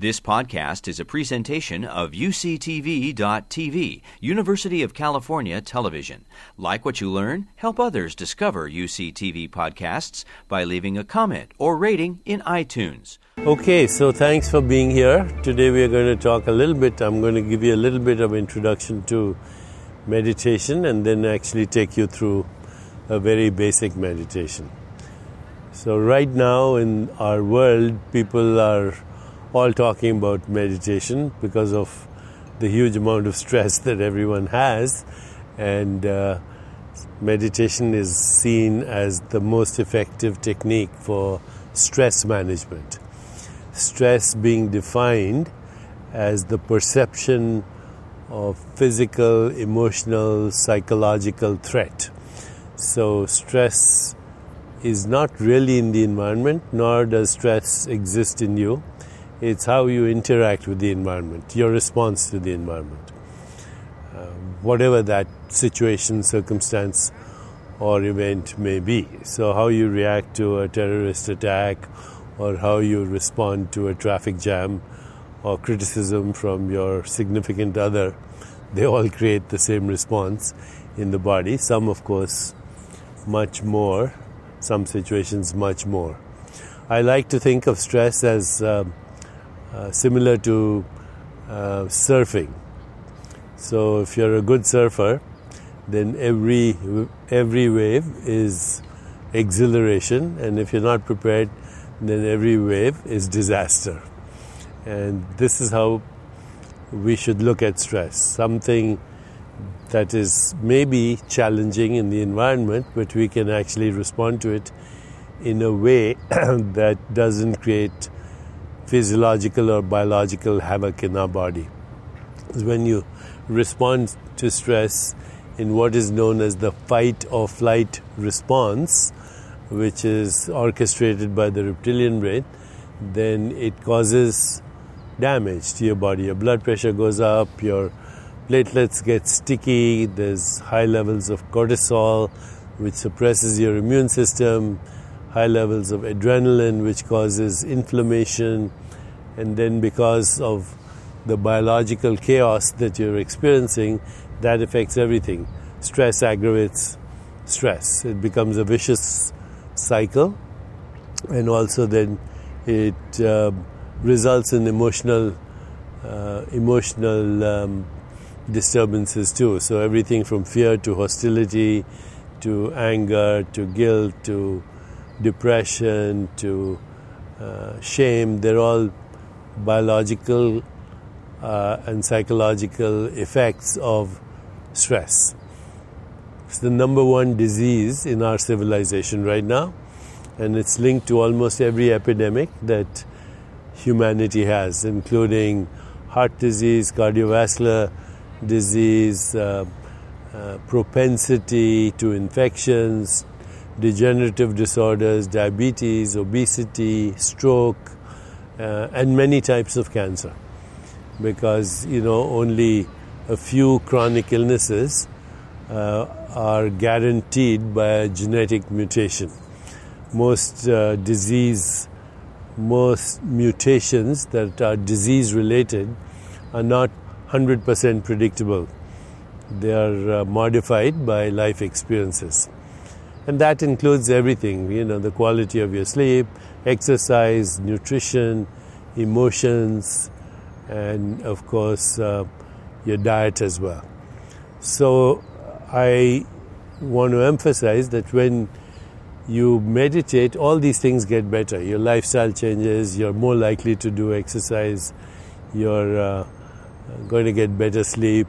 This podcast is a presentation of UCTV.tv, University of California Television. Like what you learn, help others discover UCTV podcasts by leaving a comment or rating in iTunes. Okay, so thanks for being here. Today we are going to talk a little bit, I'm going to give you a little bit of introduction to meditation and then actually take you through a very basic meditation. So, right now in our world, people are all talking about meditation because of the huge amount of stress that everyone has. And uh, meditation is seen as the most effective technique for stress management. Stress being defined as the perception of physical, emotional, psychological threat. So, stress is not really in the environment, nor does stress exist in you it's how you interact with the environment, your response to the environment. Uh, whatever that situation, circumstance, or event may be. So, how you react to a terrorist attack, or how you respond to a traffic jam, or criticism from your significant other, they all create the same response in the body. Some, of course, much more, some situations, much more. I like to think of stress as um, uh, similar to uh, surfing. So if you're a good surfer, then every every wave is exhilaration, and if you're not prepared, then every wave is disaster. And this is how we should look at stress. Something that is maybe challenging in the environment, but we can actually respond to it in a way that doesn't create physiological or biological havoc in our body. When you respond to stress in what is known as the fight or flight response, which is orchestrated by the reptilian brain, then it causes damage to your body. Your blood pressure goes up, your platelets get sticky, there's high levels of cortisol, which suppresses your immune system high levels of adrenaline, which causes inflammation, and then because of the biological chaos that you're experiencing, that affects everything. Stress aggravates stress. It becomes a vicious cycle, and also then it uh, results in emotional uh, emotional um, disturbances too. So everything from fear to hostility to anger to guilt to depression to uh, shame, they're all biological uh, and psychological effects of stress. It's the number one disease in our civilization right now, and it's linked to almost every epidemic that humanity has, including heart disease, cardiovascular disease, uh, uh, propensity to infections, degenerative disorders, diabetes, obesity, stroke, uh, and many types of cancer. Because, you know, only a few chronic illnesses uh, are guaranteed by a genetic mutation. Most uh, disease, most mutations that are disease related are not 100% predictable. They are uh, modified by life experiences and that includes everything you know the quality of your sleep exercise nutrition emotions and of course uh, your diet as well so i want to emphasize that when you meditate all these things get better your lifestyle changes you're more likely to do exercise you're uh, going to get better sleep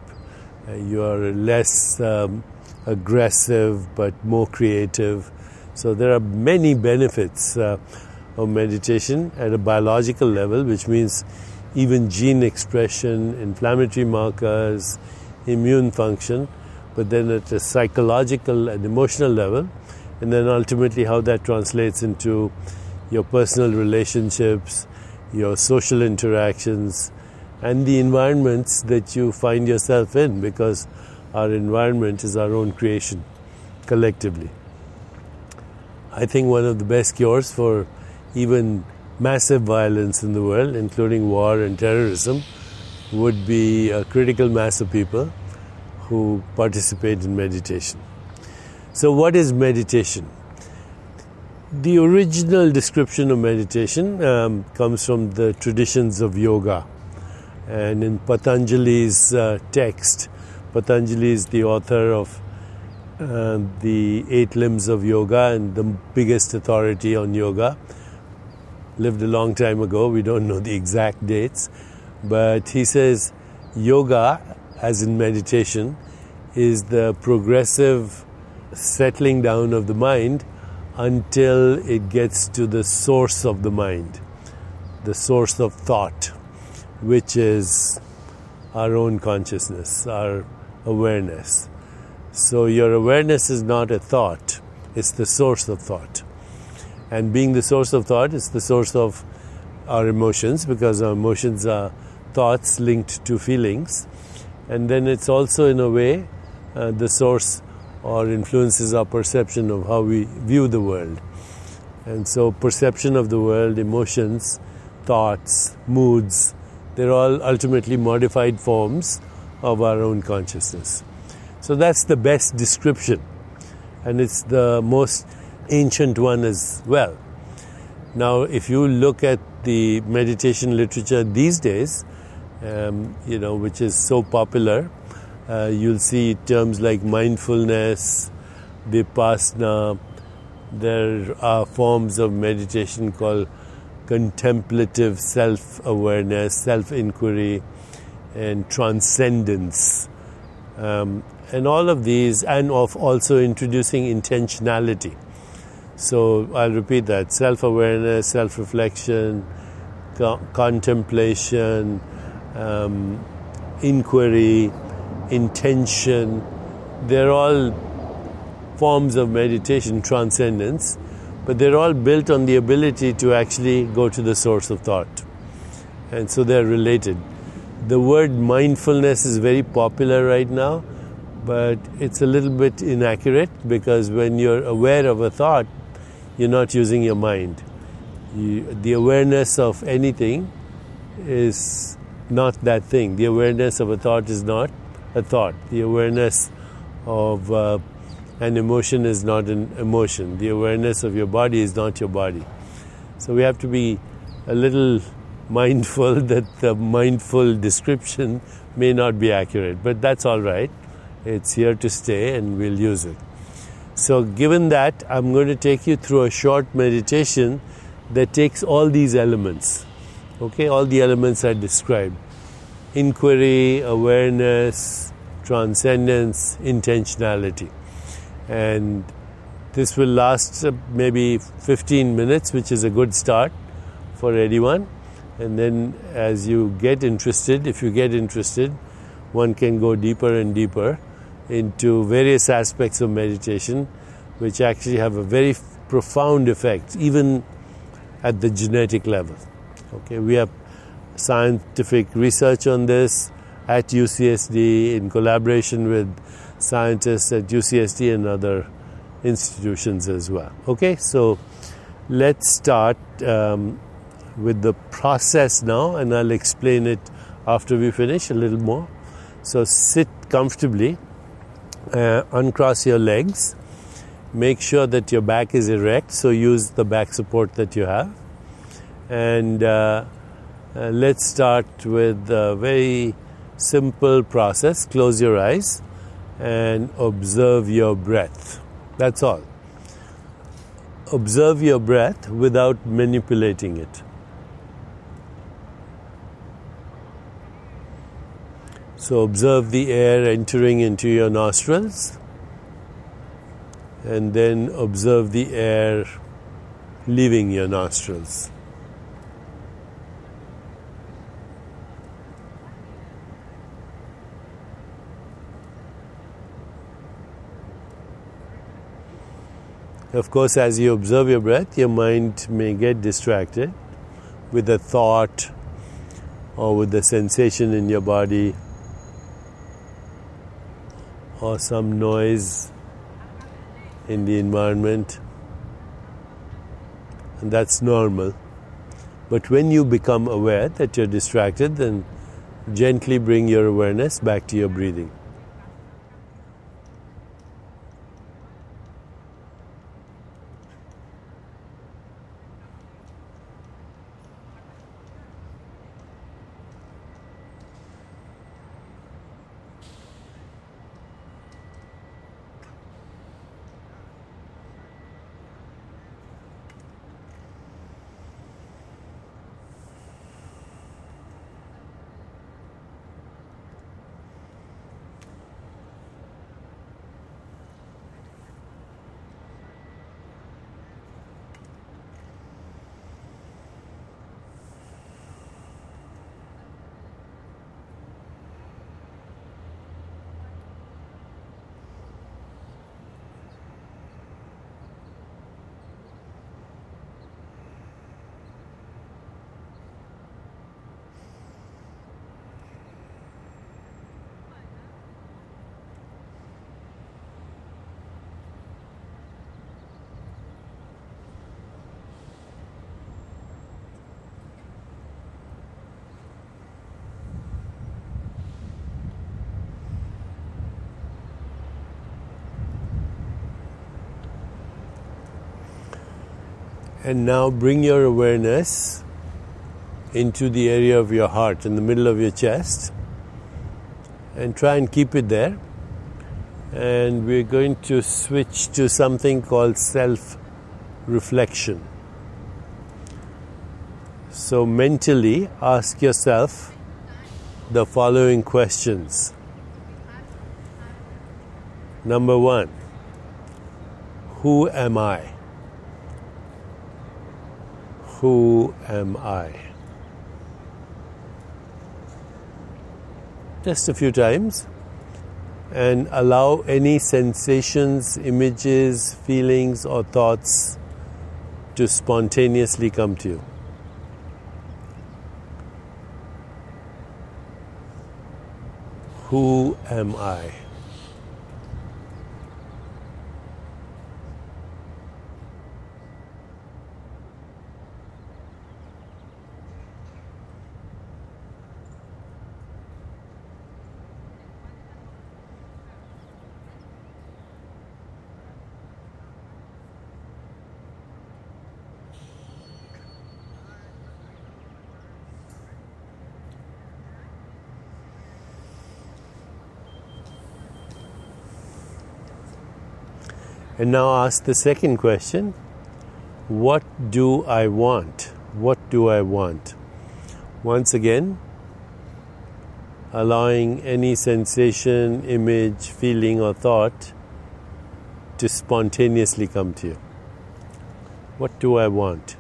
uh, you're less um, aggressive but more creative. So there are many benefits uh, of meditation at a biological level, which means even gene expression, inflammatory markers, immune function, but then at a psychological and emotional level, and then ultimately how that translates into your personal relationships, your social interactions, and the environments that you find yourself in because our environment is our own creation collectively. I think one of the best cures for even massive violence in the world, including war and terrorism, would be a critical mass of people who participate in meditation. So, what is meditation? The original description of meditation um, comes from the traditions of yoga. And in Patanjali's uh, text, Patanjali is the author of uh, the Eight Limbs of Yoga and the biggest authority on yoga. Lived a long time ago, we don't know the exact dates, but he says yoga, as in meditation, is the progressive settling down of the mind until it gets to the source of the mind, the source of thought, which is our own consciousness, our awareness. So your awareness is not a thought, it's the source of thought. And being the source of thought is the source of our emotions because our emotions are thoughts linked to feelings. And then it's also, in a way, uh, the source or influences our perception of how we view the world. And so, perception of the world, emotions, thoughts, moods, they're all ultimately modified forms of our own consciousness. So, that's the best description, and it's the most ancient one as well. Now, if you look at the meditation literature these days, um, you know, which is so popular, uh, you'll see terms like mindfulness, vipassana. There are forms of meditation called contemplative self awareness, self inquiry, and transcendence. Um, and all of these, and of also introducing intentionality. So I'll repeat that self awareness, self reflection, co- contemplation, um, inquiry intention, they're all forms of meditation, transcendence, but they're all built on the ability to actually go to the source of thought. And so they're related. The word mindfulness is very popular right now, but it's a little bit inaccurate because when you're aware of a thought, you're not using your mind. You, the awareness of anything is not that thing. The awareness of a thought is not a thought. The awareness of uh, an emotion is not an emotion. The awareness of your body is not your body. So we have to be a little mindful that the mindful description may not be accurate, but that's all right. It's here to stay and we'll use it. So, given that, I'm going to take you through a short meditation that takes all these elements. Okay, all the elements I described inquiry, awareness, transcendence, intentionality. And this will last uh, maybe 15 minutes, which is a good start for anyone. And then, as you get interested, if you get interested, one can go deeper and deeper into various aspects of meditation, which actually have a very profound effect, even at the genetic level. Okay, we have scientific research on this at UCSD in collaboration with scientists at UCSD and other institutions as well. Okay, so let's start um, with the process now, and I'll explain it after we finish a little more. So sit comfortably, uh, uncross your legs, make sure that your back is erect, so use the back support that you have, and uh, uh, let's start with a very simple process. Close your eyes and observe your breath. That's all. Observe your breath without manipulating it. So observe the air entering into your nostrils and then observe the air leaving your nostrils. Of course, as you observe your breath, your mind may get distracted with a thought or with the sensation in your body or some noise in the environment. And that's normal. But when you become aware that you're distracted, then gently bring your awareness back to your breathing. And now bring your awareness into the area of your heart, in the middle of your chest, and try and keep it there. And we're going to switch to something called self reflection. So, mentally ask yourself the following questions. Number one, who am I? Who am I? Just a few times and allow any sensations, images, feelings, or thoughts to spontaneously come to you. Who am I? And now ask the second question What do I want? What do I want? Once again, allowing any sensation, image, feeling, or thought to spontaneously come to you. What do I want?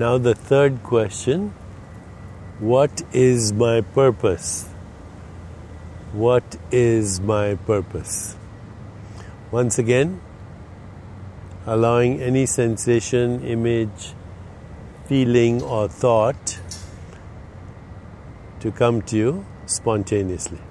Now the third question What is my purpose? What is my purpose? Once again, allowing any sensation, image, feeling, or thought to come to you spontaneously.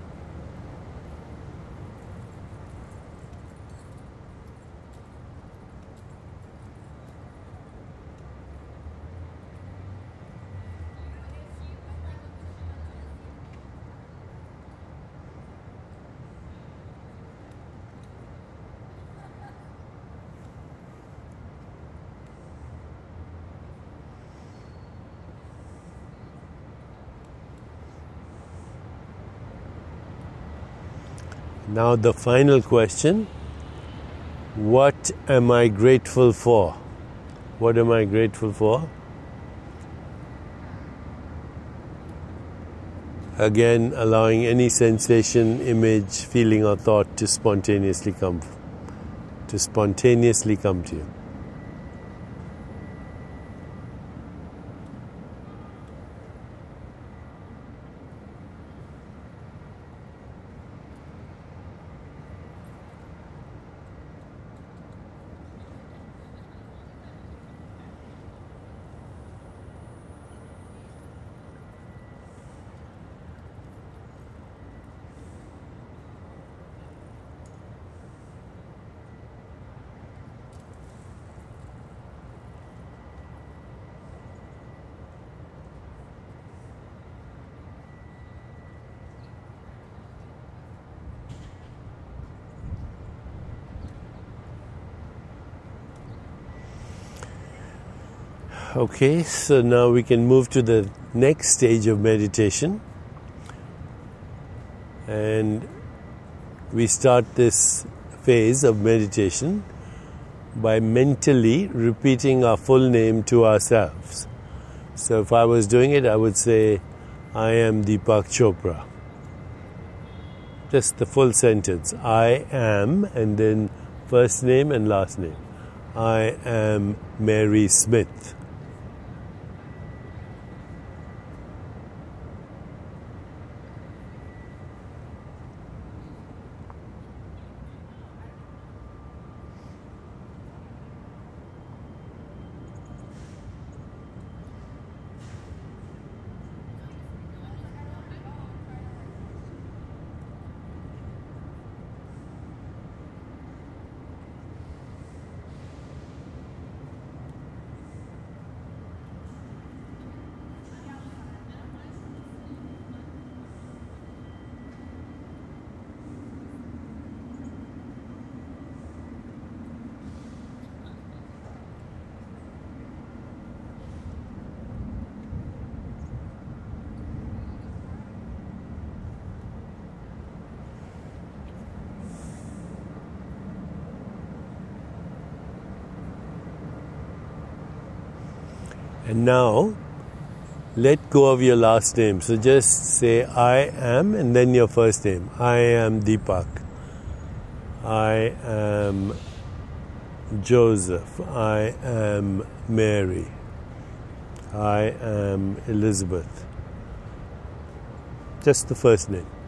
Now, the final question What am I grateful for? What am I grateful for? Again, allowing any sensation, image, feeling, or thought to spontaneously come to spontaneously come to you. Okay, so now we can move to the next stage of meditation. And we start this phase of meditation by mentally repeating our full name to ourselves. So if I was doing it, I would say, I am Deepak Chopra. Just the full sentence I am, and then first name and last name. I am Mary Smith. And now let go of your last name. So just say I am and then your first name. I am Deepak. I am Joseph. I am Mary. I am Elizabeth. Just the first name.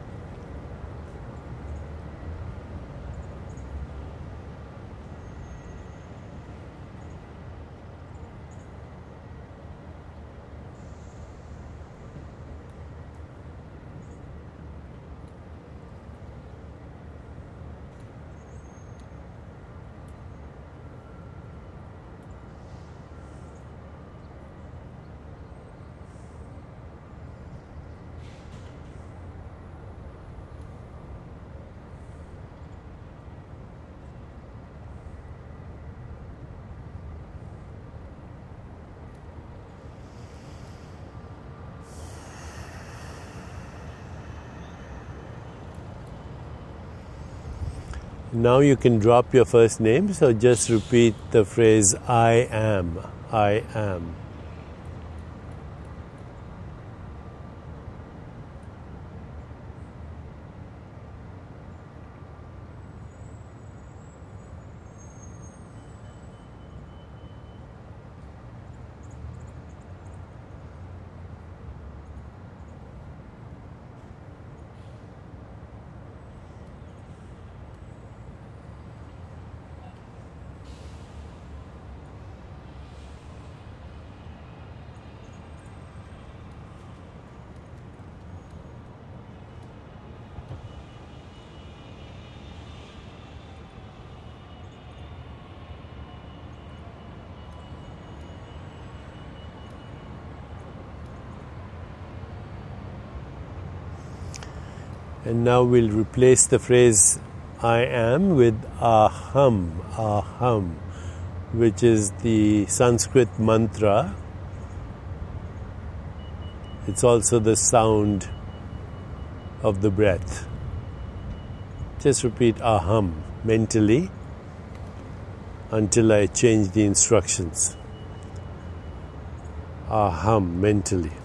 Now you can drop your first name, so just repeat the phrase I am. I am. And now we'll replace the phrase I am with aham, aham, which is the Sanskrit mantra. It's also the sound of the breath. Just repeat aham mentally until I change the instructions. Aham mentally.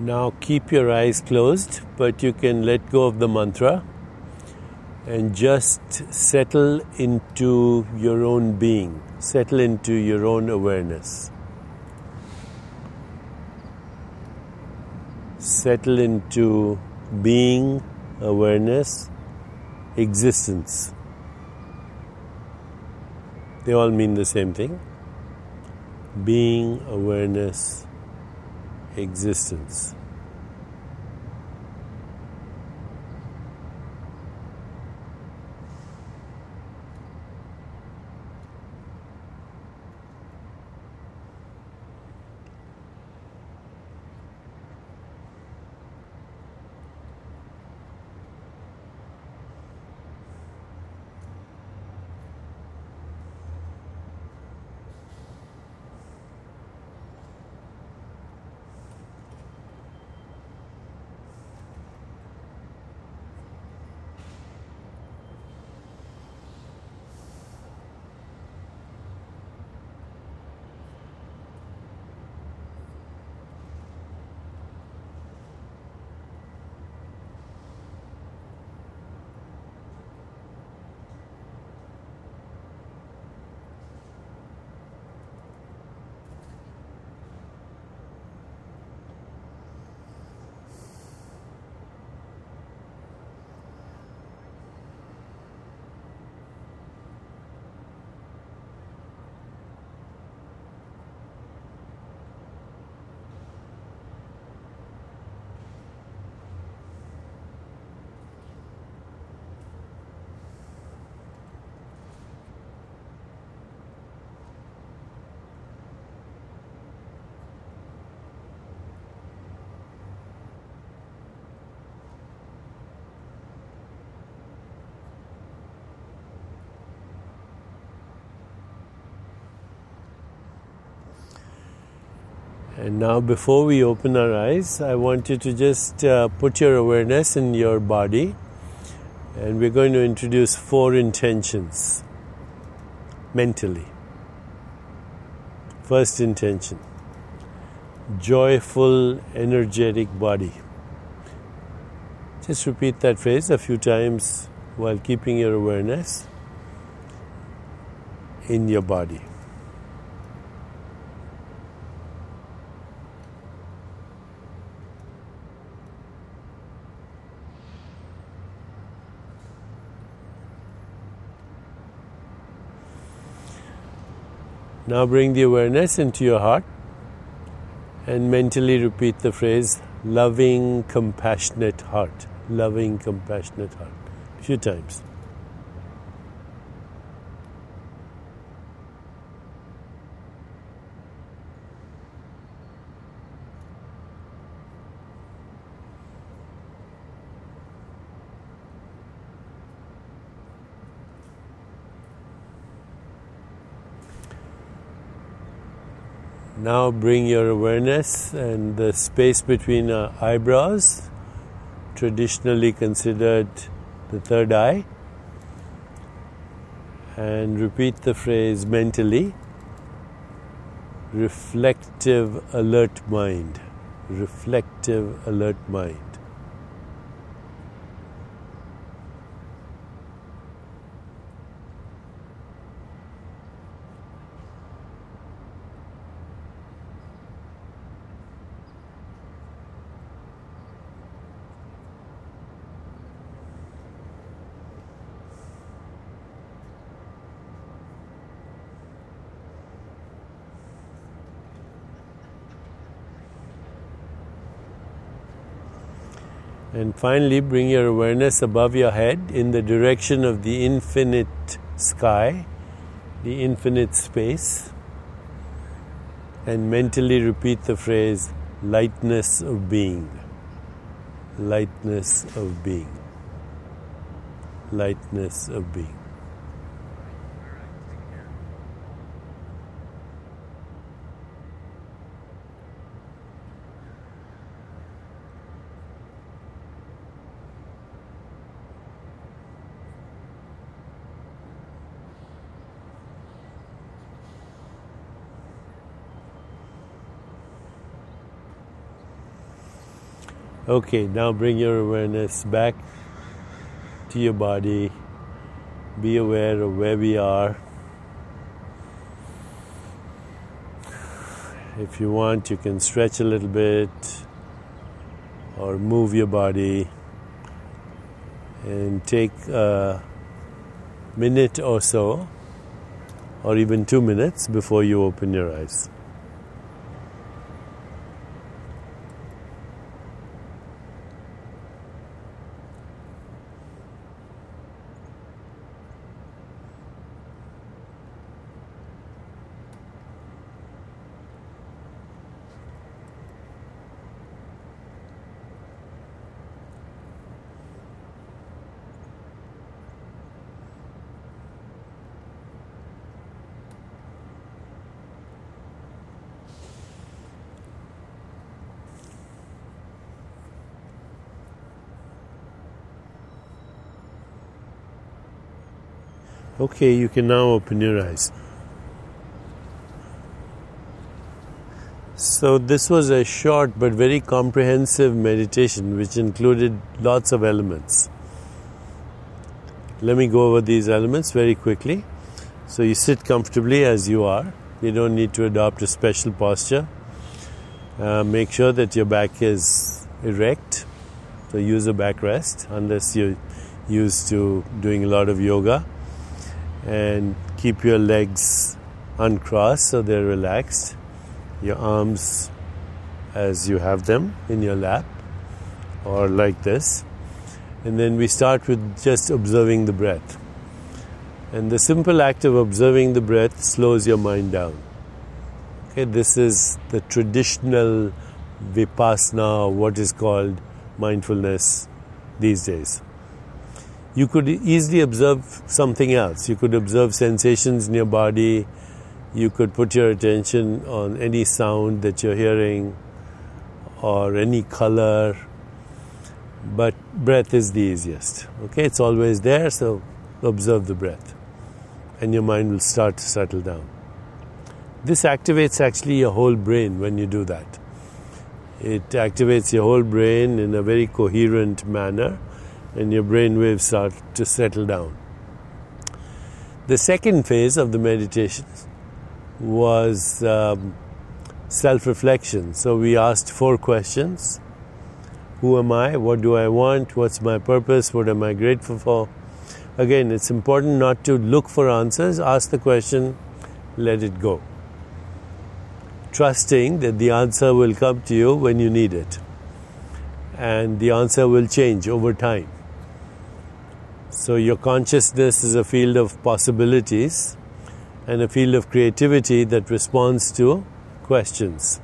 Now keep your eyes closed, but you can let go of the mantra and just settle into your own being, settle into your own awareness. Settle into being, awareness, existence. They all mean the same thing being, awareness, existence. And now, before we open our eyes, I want you to just uh, put your awareness in your body. And we're going to introduce four intentions mentally. First intention joyful, energetic body. Just repeat that phrase a few times while keeping your awareness in your body. Now bring the awareness into your heart and mentally repeat the phrase loving, compassionate heart. Loving, compassionate heart. A few times. Now bring your awareness and the space between our eyebrows, traditionally considered the third eye, and repeat the phrase mentally reflective, alert mind. Reflective, alert mind. And finally, bring your awareness above your head in the direction of the infinite sky, the infinite space, and mentally repeat the phrase lightness of being. Lightness of being. Lightness of being. Okay, now bring your awareness back to your body. Be aware of where we are. If you want, you can stretch a little bit or move your body and take a minute or so, or even two minutes before you open your eyes. Okay, you can now open your eyes. So, this was a short but very comprehensive meditation which included lots of elements. Let me go over these elements very quickly. So, you sit comfortably as you are, you don't need to adopt a special posture. Uh, make sure that your back is erect, so use a backrest unless you're used to doing a lot of yoga and keep your legs uncrossed so they're relaxed. Your arms as you have them in your lap or like this. And then we start with just observing the breath. And the simple act of observing the breath slows your mind down. Okay, this is the traditional vipassana, what is called mindfulness these days you could easily observe something else. You could observe sensations in your body. You could put your attention on any sound that you're hearing or any color. But breath is the easiest. Okay, it's always there, so observe the breath. And your mind will start to settle down. This activates actually your whole brain when you do that. It activates your whole brain in a very coherent manner and your brain waves start to settle down. The second phase of the meditation was um, self reflection. So we asked four questions Who am I? What do I want? What's my purpose? What am I grateful for? Again, it's important not to look for answers, ask the question, let it go. Trusting that the answer will come to you when you need it. And the answer will change over time. So, your consciousness is a field of possibilities and a field of creativity that responds to questions.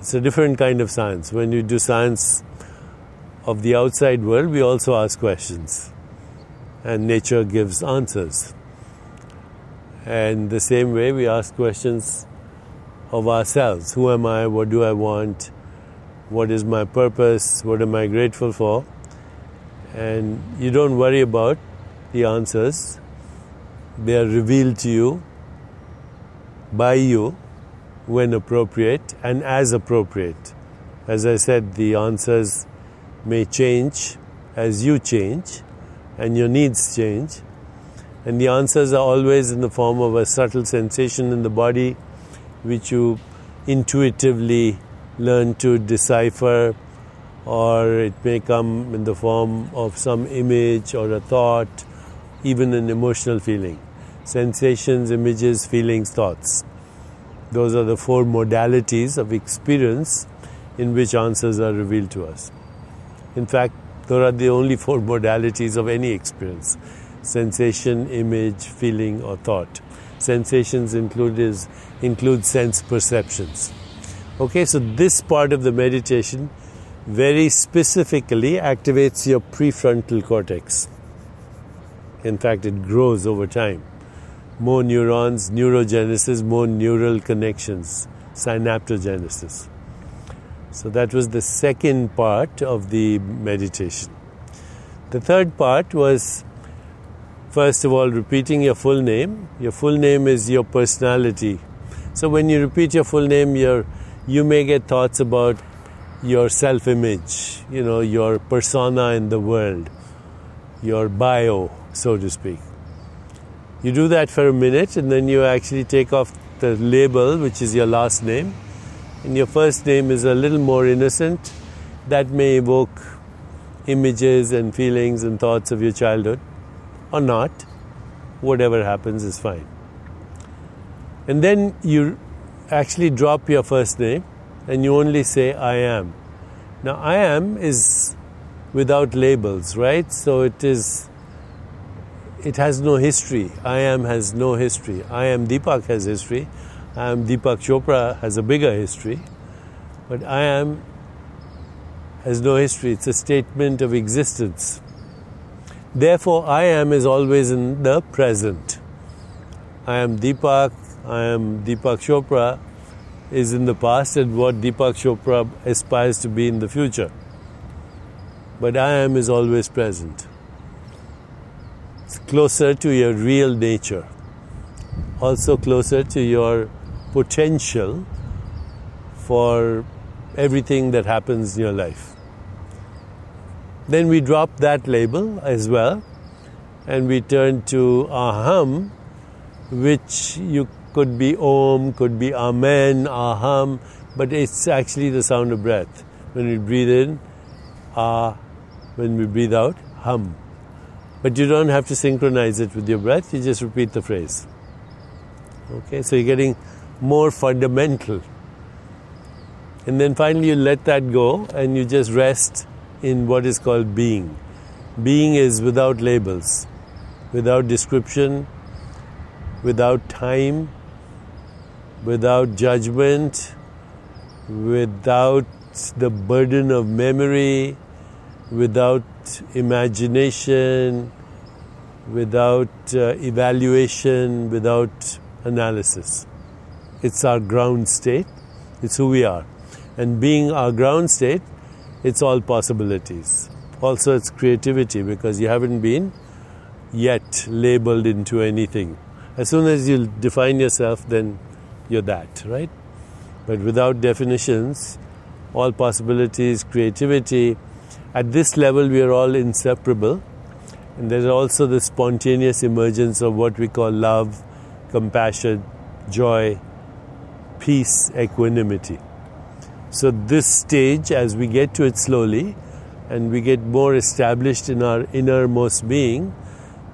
It's a different kind of science. When you do science of the outside world, we also ask questions, and nature gives answers. And the same way, we ask questions of ourselves Who am I? What do I want? What is my purpose? What am I grateful for? And you don't worry about the answers. They are revealed to you by you when appropriate and as appropriate. As I said, the answers may change as you change and your needs change. And the answers are always in the form of a subtle sensation in the body which you intuitively learn to decipher or it may come in the form of some image or a thought, even an emotional feeling. Sensations, images, feelings, thoughts. Those are the four modalities of experience in which answers are revealed to us. In fact, those are the only four modalities of any experience sensation, image, feeling, or thought. Sensations include, is, include sense perceptions. Okay, so this part of the meditation very specifically activates your prefrontal cortex. In fact, it grows over time. More neurons, neurogenesis, more neural connections, synaptogenesis. So that was the second part of the meditation. The third part was first of all repeating your full name. Your full name is your personality. So when you repeat your full name, you you may get thoughts about your self image, you know, your persona in the world, your bio, so to speak. You do that for a minute and then you actually take off the label, which is your last name, and your first name is a little more innocent. That may evoke images and feelings and thoughts of your childhood or not. Whatever happens is fine. And then you actually drop your first name and you only say I am. Now, I am is without labels, right? So it is, it has no history. I am has no history. I am Deepak has history. I am Deepak Chopra has a bigger history. But I am has no history. It's a statement of existence. Therefore, I am is always in the present. I am Deepak, I am Deepak Chopra, is in the past and what Deepak Chopra aspires to be in the future. But I am is always present. It's closer to your real nature, also closer to your potential for everything that happens in your life. Then we drop that label as well and we turn to aham, which you could be Om, could be Amen, Aham, but it's actually the sound of breath. When we breathe in, Ah, when we breathe out, Hum. But you don't have to synchronize it with your breath, you just repeat the phrase. Okay, so you're getting more fundamental. And then finally, you let that go and you just rest in what is called being. Being is without labels, without description, without time, without judgment, without the burden of memory, without imagination, without uh, evaluation, without analysis. It's our ground state, it's who we are. And being our ground state, it's all possibilities. Also, it's creativity because you haven't been yet labeled into anything. As soon as you define yourself, then you're that, right? But without definitions, all possibilities, creativity, at this level we are all inseparable. And there's also the spontaneous emergence of what we call love, compassion, joy, peace, equanimity. So, this stage, as we get to it slowly and we get more established in our innermost being,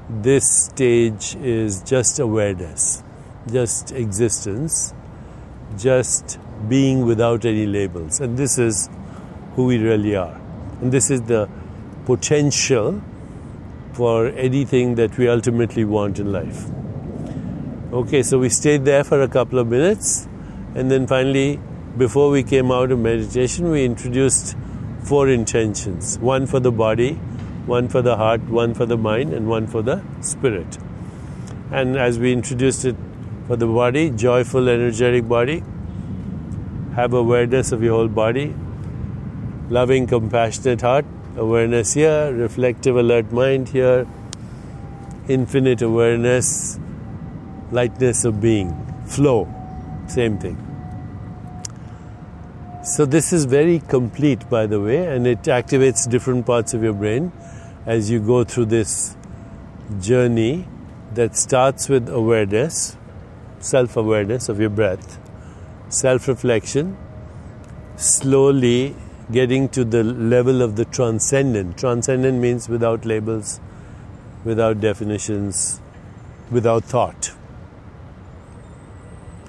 this stage is just awareness just existence, just being without any labels. And this is who we really are. And this is the potential for anything that we ultimately want in life. Okay, so we stayed there for a couple of minutes, and then finally, before we came out of meditation, we introduced four intentions one for the body, one for the heart, one for the mind, and one for the spirit. And as we introduced it for the body, joyful, energetic body. Have awareness of your whole body. Loving, compassionate heart. Awareness here. Reflective, alert mind here. Infinite awareness. Lightness of being. Flow. Same thing. So, this is very complete, by the way, and it activates different parts of your brain as you go through this journey that starts with awareness self awareness of your breath, self reflection, slowly getting to the level of the transcendent. Transcendent means without labels, without definitions, without thought.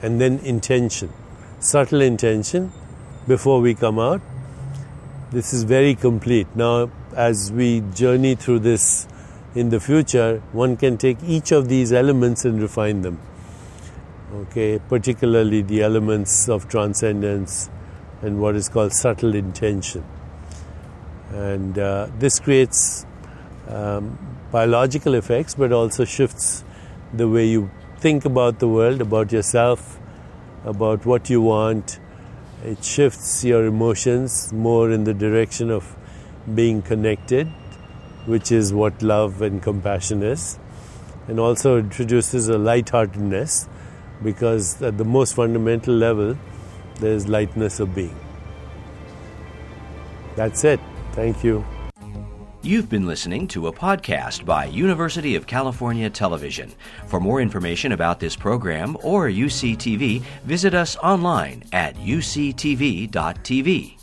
And then intention, subtle intention before we come out. This is very complete. Now, as we journey through this in the future, one can take each of these elements and refine them okay, particularly the elements of transcendence and what is called subtle intention. And uh, this creates um, biological effects, but also shifts the way you think about the world, about yourself, about what you want. It shifts your emotions more in the direction of being connected, which is what love and compassion is, and also introduces a lightheartedness because at the most fundamental level, there is lightness of being. That's it. Thank you. You've been listening to a podcast by University of California Television. For more information about this program or UCTV, visit us online at uctv.tv.